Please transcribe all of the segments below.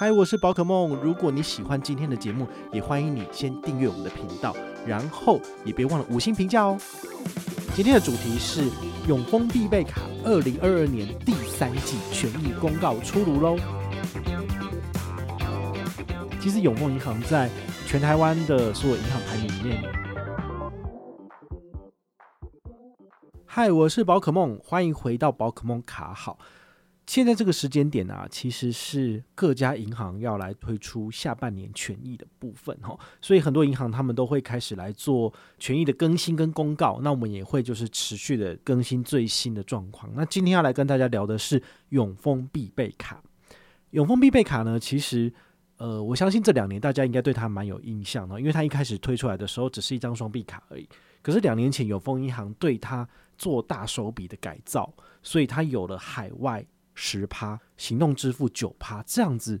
嗨，我是宝可梦。如果你喜欢今天的节目，也欢迎你先订阅我们的频道，然后也别忘了五星评价哦。今天的主题是永丰必备卡二零二二年第三季权益公告出炉喽。其实永丰银行在全台湾的所有银行排名里面，嗨，我是宝可梦，欢迎回到宝可梦卡好。现在这个时间点啊，其实是各家银行要来推出下半年权益的部分哈，所以很多银行他们都会开始来做权益的更新跟公告。那我们也会就是持续的更新最新的状况。那今天要来跟大家聊的是永丰必备卡。永丰必备卡呢，其实呃，我相信这两年大家应该对它蛮有印象的，因为它一开始推出来的时候只是一张双币卡而已。可是两年前永丰银行对它做大手笔的改造，所以它有了海外。十趴行动支付九趴这样子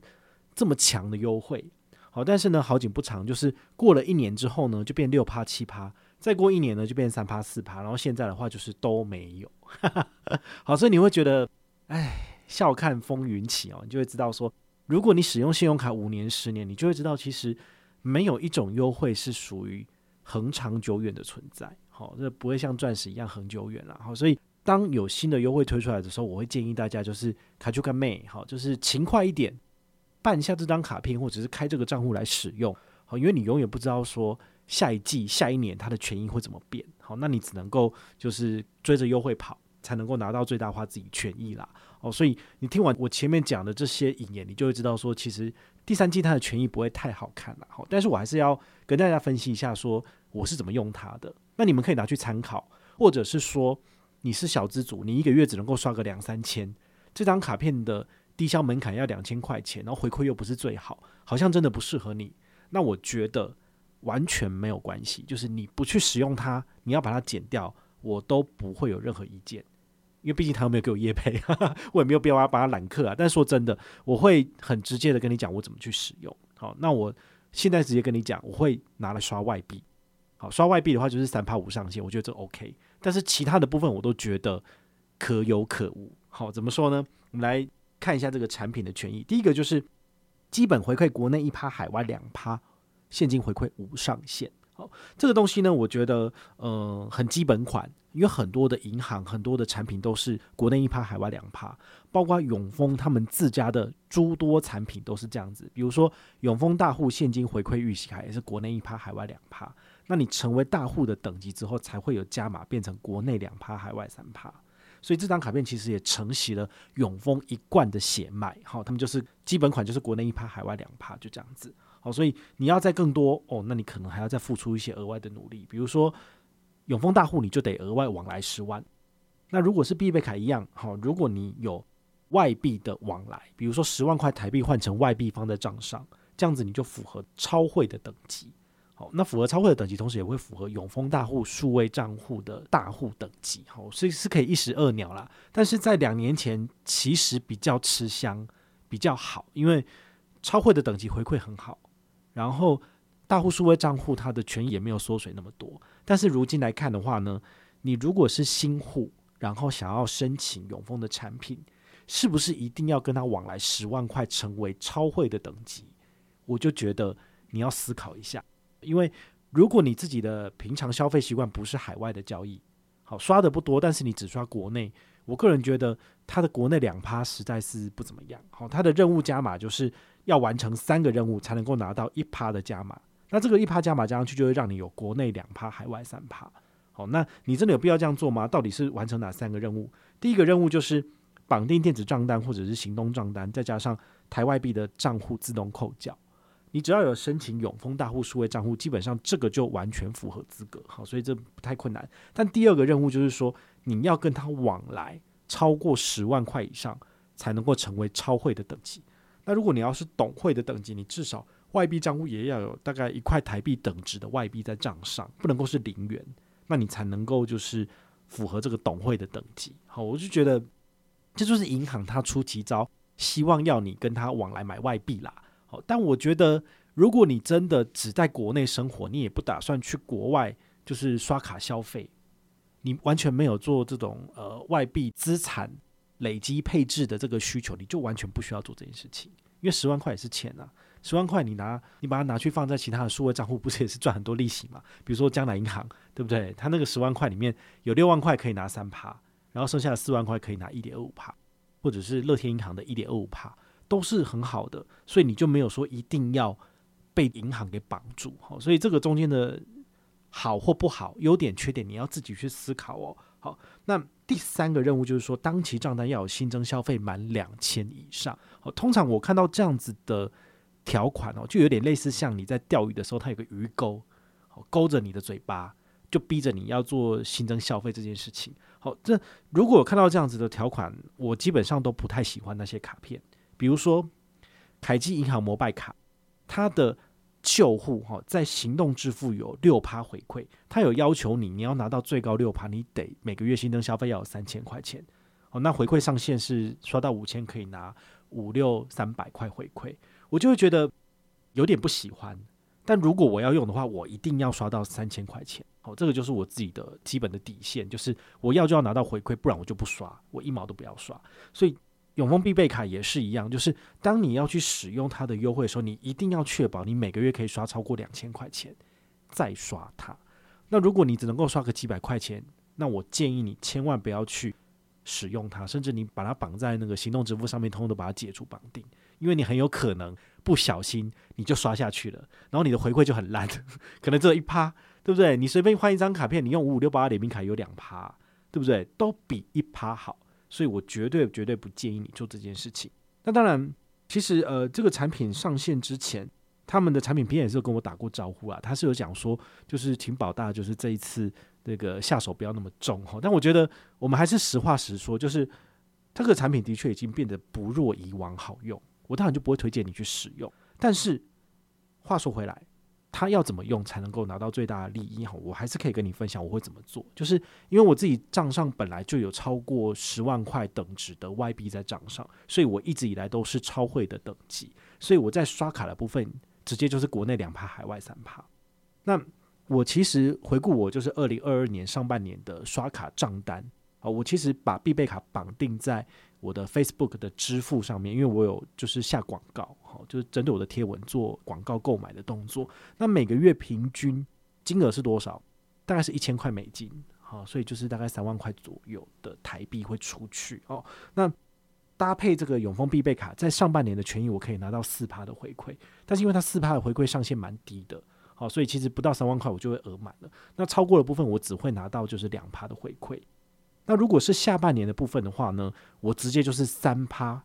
这么强的优惠，好，但是呢好景不长，就是过了一年之后呢就变六趴七趴，再过一年呢就变三趴四趴，然后现在的话就是都没有，好，所以你会觉得，哎，笑看风云起哦，你就会知道说，如果你使用信用卡五年十年，你就会知道其实没有一种优惠是属于恒长久远的存在，好，这不会像钻石一样恒久远了，好，所以。当有新的优惠推出来的时候，我会建议大家就是卡丘卡妹，好，就是勤快一点，办下这张卡片，或者是开这个账户来使用，好，因为你永远不知道说下一季、下一年它的权益会怎么变，好，那你只能够就是追着优惠跑，才能够拿到最大化自己权益啦，哦，所以你听完我前面讲的这些引言，你就会知道说，其实第三季它的权益不会太好看了，好，但是我还是要跟大家分析一下，说我是怎么用它的，那你们可以拿去参考，或者是说。你是小资主，你一个月只能够刷个两三千，这张卡片的低消门槛要两千块钱，然后回馈又不是最好，好像真的不适合你。那我觉得完全没有关系，就是你不去使用它，你要把它剪掉，我都不会有任何意见，因为毕竟他又没有给我业配，哈 哈我也没有必要把它揽客啊。但说真的，我会很直接的跟你讲我怎么去使用。好，那我现在直接跟你讲，我会拿来刷外币。好，刷外币的话就是三趴无上限，我觉得这 OK。但是其他的部分我都觉得可有可无。好，怎么说呢？我们来看一下这个产品的权益。第一个就是基本回馈国内一趴，海外两趴，现金回馈无上限。好，这个东西呢，我觉得、呃、很基本款，因为很多的银行很多的产品都是国内一趴，海外两趴，包括永丰他们自家的诸多产品都是这样子。比如说永丰大户现金回馈预习卡也是国内一趴，海外两趴。那你成为大户的等级之后，才会有加码变成国内两趴，海外三趴。所以这张卡片其实也承袭了永丰一贯的血脉。好，他们就是基本款就是国内一趴，海外两趴，就这样子。好，所以你要再更多哦，那你可能还要再付出一些额外的努力。比如说永丰大户，你就得额外往来十万。那如果是必备卡一样，好，如果你有外币的往来，比如说十万块台币换成外币放在账上，这样子你就符合超汇的等级。那符合超汇的等级，同时也会符合永丰大户数位账户的大户等级，好，所以是可以一石二鸟啦。但是在两年前，其实比较吃香，比较好，因为超汇的等级回馈很好，然后大户数位账户它的权益也没有缩水那么多。但是如今来看的话呢，你如果是新户，然后想要申请永丰的产品，是不是一定要跟他往来十万块成为超汇的等级？我就觉得你要思考一下。因为如果你自己的平常消费习惯不是海外的交易，好，刷的不多，但是你只刷国内，我个人觉得它的国内两趴实在是不怎么样。好，它的任务加码就是要完成三个任务才能够拿到一趴的加码。那这个一趴加码加上去，就会让你有国内两趴，海外三趴。好，那你真的有必要这样做吗？到底是完成哪三个任务？第一个任务就是绑定电子账单或者是行动账单，再加上台外币的账户自动扣缴。你只要有申请永丰大户数位账户，基本上这个就完全符合资格，好，所以这不太困难。但第二个任务就是说，你要跟他往来超过十万块以上，才能够成为超汇的等级。那如果你要是懂会的等级，你至少外币账户也要有大概一块台币等值的外币在账上，不能够是零元，那你才能够就是符合这个懂会的等级。好，我就觉得这就是银行它出奇招，希望要你跟他往来买外币啦。好，但我觉得如果你真的只在国内生活，你也不打算去国外就是刷卡消费，你完全没有做这种呃外币资产累积配置的这个需求，你就完全不需要做这件事情，因为十万块也是钱啊。十万块，你拿你把它拿去放在其他的数位账户，不是也是赚很多利息吗？比如说将来银行，对不对？它那个十万块里面有六万块可以拿三趴，然后剩下的四万块可以拿一点二五趴，或者是乐天银行的一点二五趴，都是很好的。所以你就没有说一定要被银行给绑住。好，所以这个中间的好或不好、优点缺点，你要自己去思考哦。好，那第三个任务就是说，当期账单要有新增消费满两千以上。好，通常我看到这样子的。条款哦，就有点类似像你在钓鱼的时候，它有个鱼钩，好勾着你的嘴巴，就逼着你要做新增消费这件事情。好，这如果看到这样子的条款，我基本上都不太喜欢那些卡片。比如说，凯基银行摩拜卡，它的旧户哈，在行动支付有六趴回馈，它有要求你，你要拿到最高六趴，你得每个月新增消费要有三千块钱。哦，那回馈上限是刷到五千可以拿五六三百块回馈。我就会觉得有点不喜欢，但如果我要用的话，我一定要刷到三千块钱。哦，这个就是我自己的基本的底线，就是我要就要拿到回馈，不然我就不刷，我一毛都不要刷。所以永丰必备卡也是一样，就是当你要去使用它的优惠的时候，你一定要确保你每个月可以刷超过两千块钱再刷它。那如果你只能够刷个几百块钱，那我建议你千万不要去使用它，甚至你把它绑在那个行动支付上面，通通都把它解除绑定。因为你很有可能不小心你就刷下去了，然后你的回馈就很烂，可能只有一趴，对不对？你随便换一张卡片，你用五五六八联名卡有两趴，对不对？都比一趴好，所以我绝对绝对不建议你做这件事情。那当然，其实呃，这个产品上线之前，他们的产品编也是有跟我打过招呼啊，他是有讲说，就是请保大就是这一次那个下手不要那么重哈。但我觉得我们还是实话实说，就是这个产品的确已经变得不若以往好用。我当然就不会推荐你去使用，但是话说回来，他要怎么用才能够拿到最大的利益？哈，我还是可以跟你分享我会怎么做。就是因为我自己账上本来就有超过十万块等值的外币在账上，所以我一直以来都是超汇的等级，所以我在刷卡的部分直接就是国内两趴，海外三趴。那我其实回顾我就是二零二二年上半年的刷卡账单啊，我其实把必备卡绑定在。我的 Facebook 的支付上面，因为我有就是下广告，好，就是针对我的贴文做广告购买的动作。那每个月平均金额是多少？大概是一千块美金，好，所以就是大概三万块左右的台币会出去哦。那搭配这个永丰必备卡，在上半年的权益我可以拿到四趴的回馈，但是因为它四趴的回馈上限蛮低的，好，所以其实不到三万块我就会额满了。那超过的部分我只会拿到就是两趴的回馈。那如果是下半年的部分的话呢，我直接就是三趴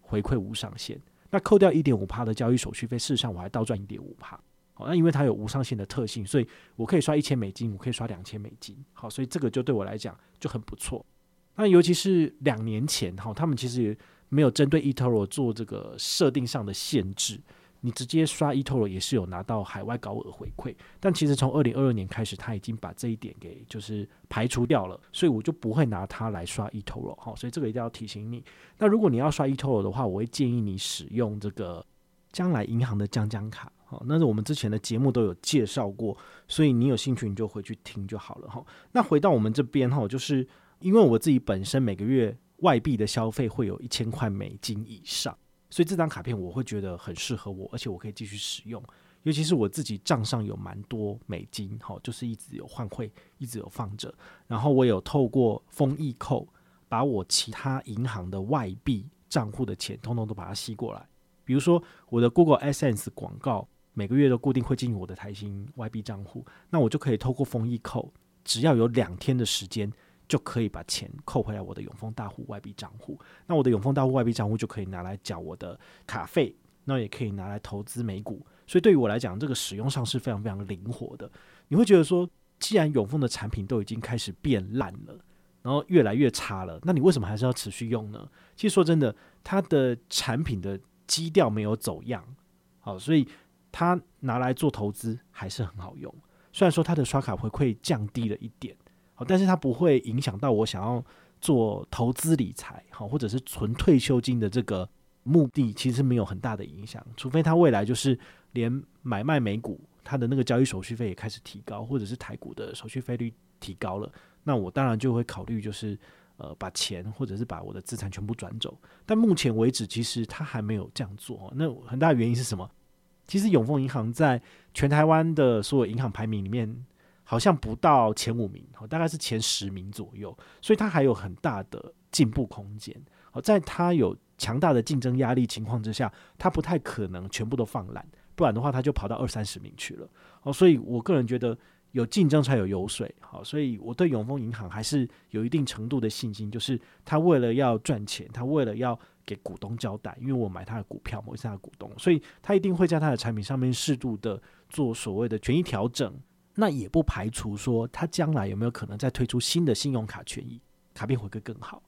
回馈无上限，那扣掉一点五趴的交易手续费，事实上我还倒赚一点五趴。好，那因为它有无上限的特性，所以我可以刷一千美金，我可以刷两千美金。好，所以这个就对我来讲就很不错。那尤其是两年前哈，他们其实也没有针对 eToro 做这个设定上的限制。你直接刷 eToro 也是有拿到海外高额回馈，但其实从二零二二年开始，他已经把这一点给就是排除掉了，所以我就不会拿它来刷 eToro 哈，所以这个一定要提醒你。那如果你要刷 eToro 的话，我会建议你使用这个将来银行的将将卡，好，那是我们之前的节目都有介绍过，所以你有兴趣你就回去听就好了哈。那回到我们这边哈，就是因为我自己本身每个月外币的消费会有一千块美金以上。所以这张卡片我会觉得很适合我，而且我可以继续使用。尤其是我自己账上有蛮多美金，好，就是一直有换汇，一直有放着。然后我有透过丰益扣，把我其他银行的外币账户的钱，通通都把它吸过来。比如说我的 Google AdSense 广告，每个月都固定会进入我的台新外币账户，那我就可以透过丰益扣，只要有两天的时间。就可以把钱扣回来我的永丰大户外币账户，那我的永丰大户外币账户就可以拿来缴我的卡费，那也可以拿来投资美股，所以对于我来讲，这个使用上是非常非常灵活的。你会觉得说，既然永丰的产品都已经开始变烂了，然后越来越差了，那你为什么还是要持续用呢？其实说真的，它的产品的基调没有走样，好，所以它拿来做投资还是很好用。虽然说它的刷卡回馈降低了一点，但是它不会影响到我想要做投资理财，好，或者是存退休金的这个目的，其实没有很大的影响。除非它未来就是连买卖美股，它的那个交易手续费也开始提高，或者是台股的手续费率提高了，那我当然就会考虑就是。呃，把钱或者是把我的资产全部转走，但目前为止，其实他还没有这样做。那很大原因是什么？其实永丰银行在全台湾的所有银行排名里面，好像不到前五名，大概是前十名左右，所以它还有很大的进步空间。好，在它有强大的竞争压力情况之下，它不太可能全部都放烂，不然的话，它就跑到二三十名去了。哦，所以我个人觉得。有竞争才有油水，好，所以我对永丰银行还是有一定程度的信心，就是他为了要赚钱，他为了要给股东交代，因为我买他的股票，我是他的股东，所以他一定会在他的产品上面适度的做所谓的权益调整。那也不排除说他将来有没有可能再推出新的信用卡权益，卡片回馈更好，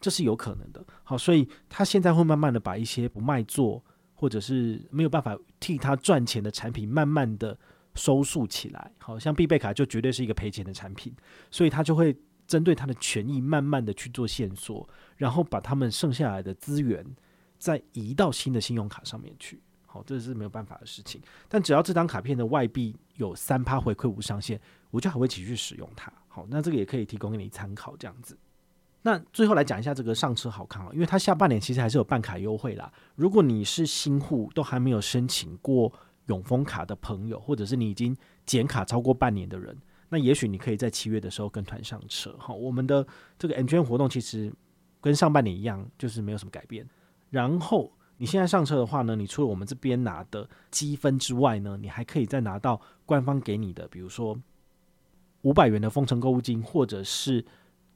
这是有可能的。好，所以他现在会慢慢的把一些不卖座或者是没有办法替他赚钱的产品，慢慢的。收束起来，好像必备卡就绝对是一个赔钱的产品，所以他就会针对他的权益，慢慢的去做线索，然后把他们剩下来的资源再移到新的信用卡上面去。好，这是没有办法的事情。但只要这张卡片的外币有三趴回馈无上限，我就还会继续使用它。好，那这个也可以提供给你参考，这样子。那最后来讲一下这个上车好康啊，因为它下半年其实还是有办卡优惠啦。如果你是新户，都还没有申请过。永丰卡的朋友，或者是你已经减卡超过半年的人，那也许你可以在七月的时候跟团上车。好，我们的这个 M 圈活动其实跟上半年一样，就是没有什么改变。然后你现在上车的话呢，你除了我们这边拿的积分之外呢，你还可以再拿到官方给你的，比如说五百元的丰城购物金，或者是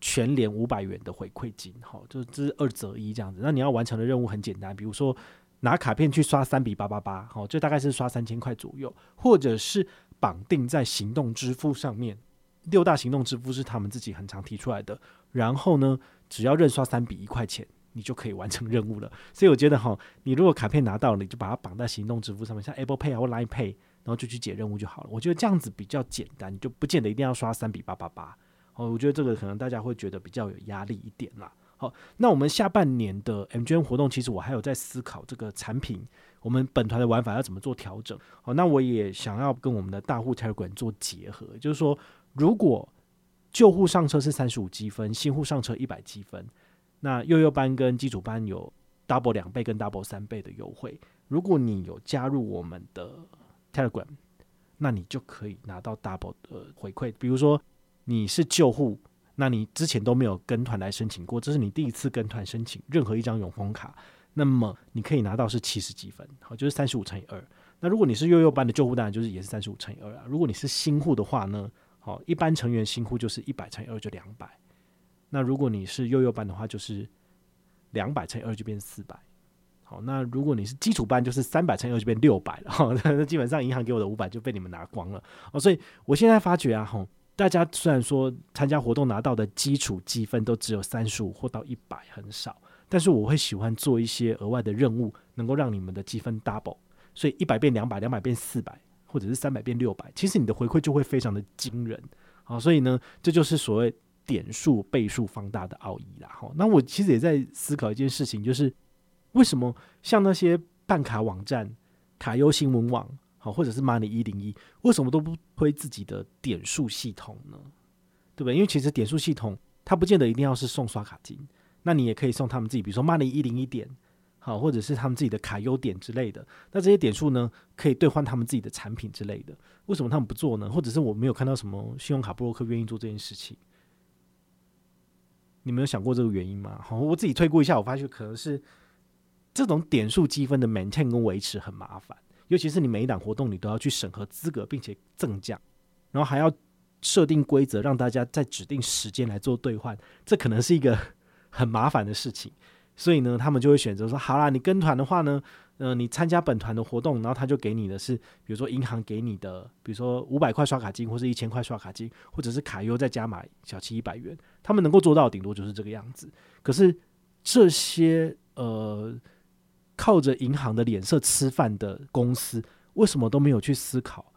全联五百元的回馈金。好，就这是二择一这样子。那你要完成的任务很简单，比如说。拿卡片去刷三笔八八八，好，就大概是刷三千块左右，或者是绑定在行动支付上面，六大行动支付是他们自己很常提出来的。然后呢，只要认刷三笔一块钱，你就可以完成任务了。所以我觉得哈，你如果卡片拿到了，你就把它绑在行动支付上面，像 Apple Pay 或 Line Pay，然后就去解任务就好了。我觉得这样子比较简单，就不见得一定要刷三比八八八。哦，我觉得这个可能大家会觉得比较有压力一点啦。好，那我们下半年的 MGM 活动，其实我还有在思考这个产品，我们本团的玩法要怎么做调整。好，那我也想要跟我们的大户 Telegram 做结合，就是说，如果旧户上车是三十五积分，新户上车一百积分，那幼幼班跟基础班有 double 两倍跟 double 三倍的优惠。如果你有加入我们的 Telegram，那你就可以拿到 double 的回馈。比如说你是旧户。那你之前都没有跟团来申请过，这是你第一次跟团申请任何一张永丰卡，那么你可以拿到是七十积分，好，就是三十五乘以二。那如果你是幼幼班的旧户，当然就是也是三十五乘以二啊。如果你是新户的话呢，好，一般成员新户就是一百乘以二就两百。那如果你是幼幼班的话，就是两百乘以二就变四百。好，那如果你是基础班，就是三百乘以二就变六百了。哈，那基本上银行给我的五百就被你们拿光了。哦，所以我现在发觉啊，吼。大家虽然说参加活动拿到的基础积分都只有三十五或到一百，很少，但是我会喜欢做一些额外的任务，能够让你们的积分 double，所以一百变两百，两百变四百，或者是三百变六百，其实你的回馈就会非常的惊人。好，所以呢，这就是所谓点数倍数放大的奥义啦。好，那我其实也在思考一件事情，就是为什么像那些办卡网站、卡优新闻网。好，或者是 Money 一零一，为什么都不推自己的点数系统呢？对不对？因为其实点数系统它不见得一定要是送刷卡金，那你也可以送他们自己，比如说 Money 一零一点，好，或者是他们自己的卡优点之类的。那这些点数呢，可以兑换他们自己的产品之类的。为什么他们不做呢？或者是我没有看到什么信用卡部落客愿意做这件事情？你没有想过这个原因吗？好，我自己推估一下，我发现可能是这种点数积分的 maintain 跟维持很麻烦。尤其是你每一档活动，你都要去审核资格，并且赠奖，然后还要设定规则，让大家在指定时间来做兑换，这可能是一个 很麻烦的事情。所以呢，他们就会选择说：好啦，你跟团的话呢，呃，你参加本团的活动，然后他就给你的是，比如说银行给你的，比如说五百块刷卡金，或是一千块刷卡金，或者是卡优再加码小七一百元，他们能够做到顶多就是这个样子。可是这些呃。靠着银行的脸色吃饭的公司，为什么都没有去思考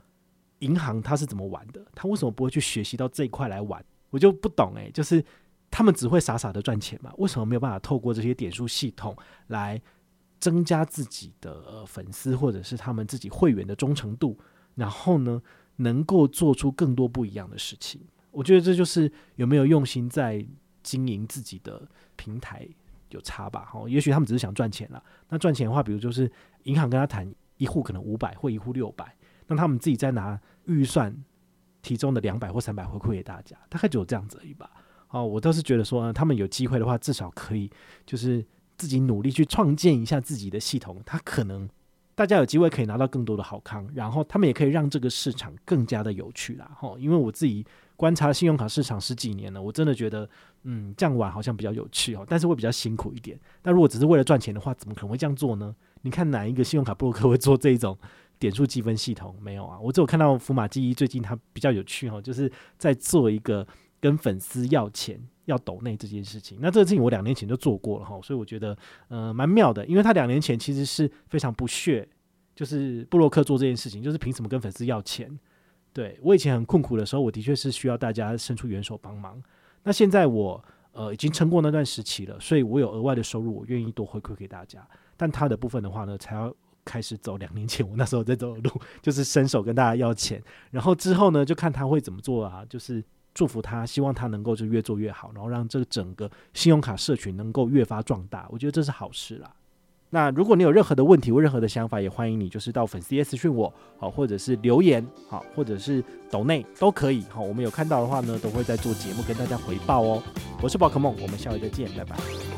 银行它是怎么玩的？他为什么不会去学习到这一块来玩？我就不懂诶、就是他们只会傻傻的赚钱嘛？为什么没有办法透过这些点数系统来增加自己的粉丝或者是他们自己会员的忠诚度？然后呢，能够做出更多不一样的事情？我觉得这就是有没有用心在经营自己的平台。有差吧？哈，也许他们只是想赚钱了。那赚钱的话，比如就是银行跟他谈一户可能五百或一户六百，那他们自己再拿预算其中的两百或三百回馈给大家，大概只有这样子而已吧。哦，我倒是觉得说，他们有机会的话，至少可以就是自己努力去创建一下自己的系统，他可能大家有机会可以拿到更多的好康，然后他们也可以让这个市场更加的有趣啦。哈，因为我自己。观察信用卡市场十几年了，我真的觉得，嗯，这样玩好像比较有趣哦，但是会比较辛苦一点。但如果只是为了赚钱的话，怎么可能会这样做呢？你看哪一个信用卡布洛克会做这种点数积分系统？没有啊，我只有看到福马记忆最近它比较有趣哦，就是在做一个跟粉丝要钱要抖内这件事情。那这个事情我两年前就做过了哈，所以我觉得呃蛮妙的，因为他两年前其实是非常不屑，就是布洛克做这件事情，就是凭什么跟粉丝要钱？对，我以前很困苦的时候，我的确是需要大家伸出援手帮忙。那现在我呃已经撑过那段时期了，所以我有额外的收入，我愿意多回馈给大家。但他的部分的话呢，才要开始走两年前我那时候在走的路，就是伸手跟大家要钱。然后之后呢，就看他会怎么做啊，就是祝福他，希望他能够就越做越好，然后让这个整个信用卡社群能够越发壮大。我觉得这是好事啦。那如果你有任何的问题或任何的想法，也欢迎你就是到粉丝页私讯我，好，或者是留言，好，或者是抖内都可以，好，我们有看到的话呢，都会在做节目跟大家回报哦。我是宝可梦，我们下回再见，拜拜。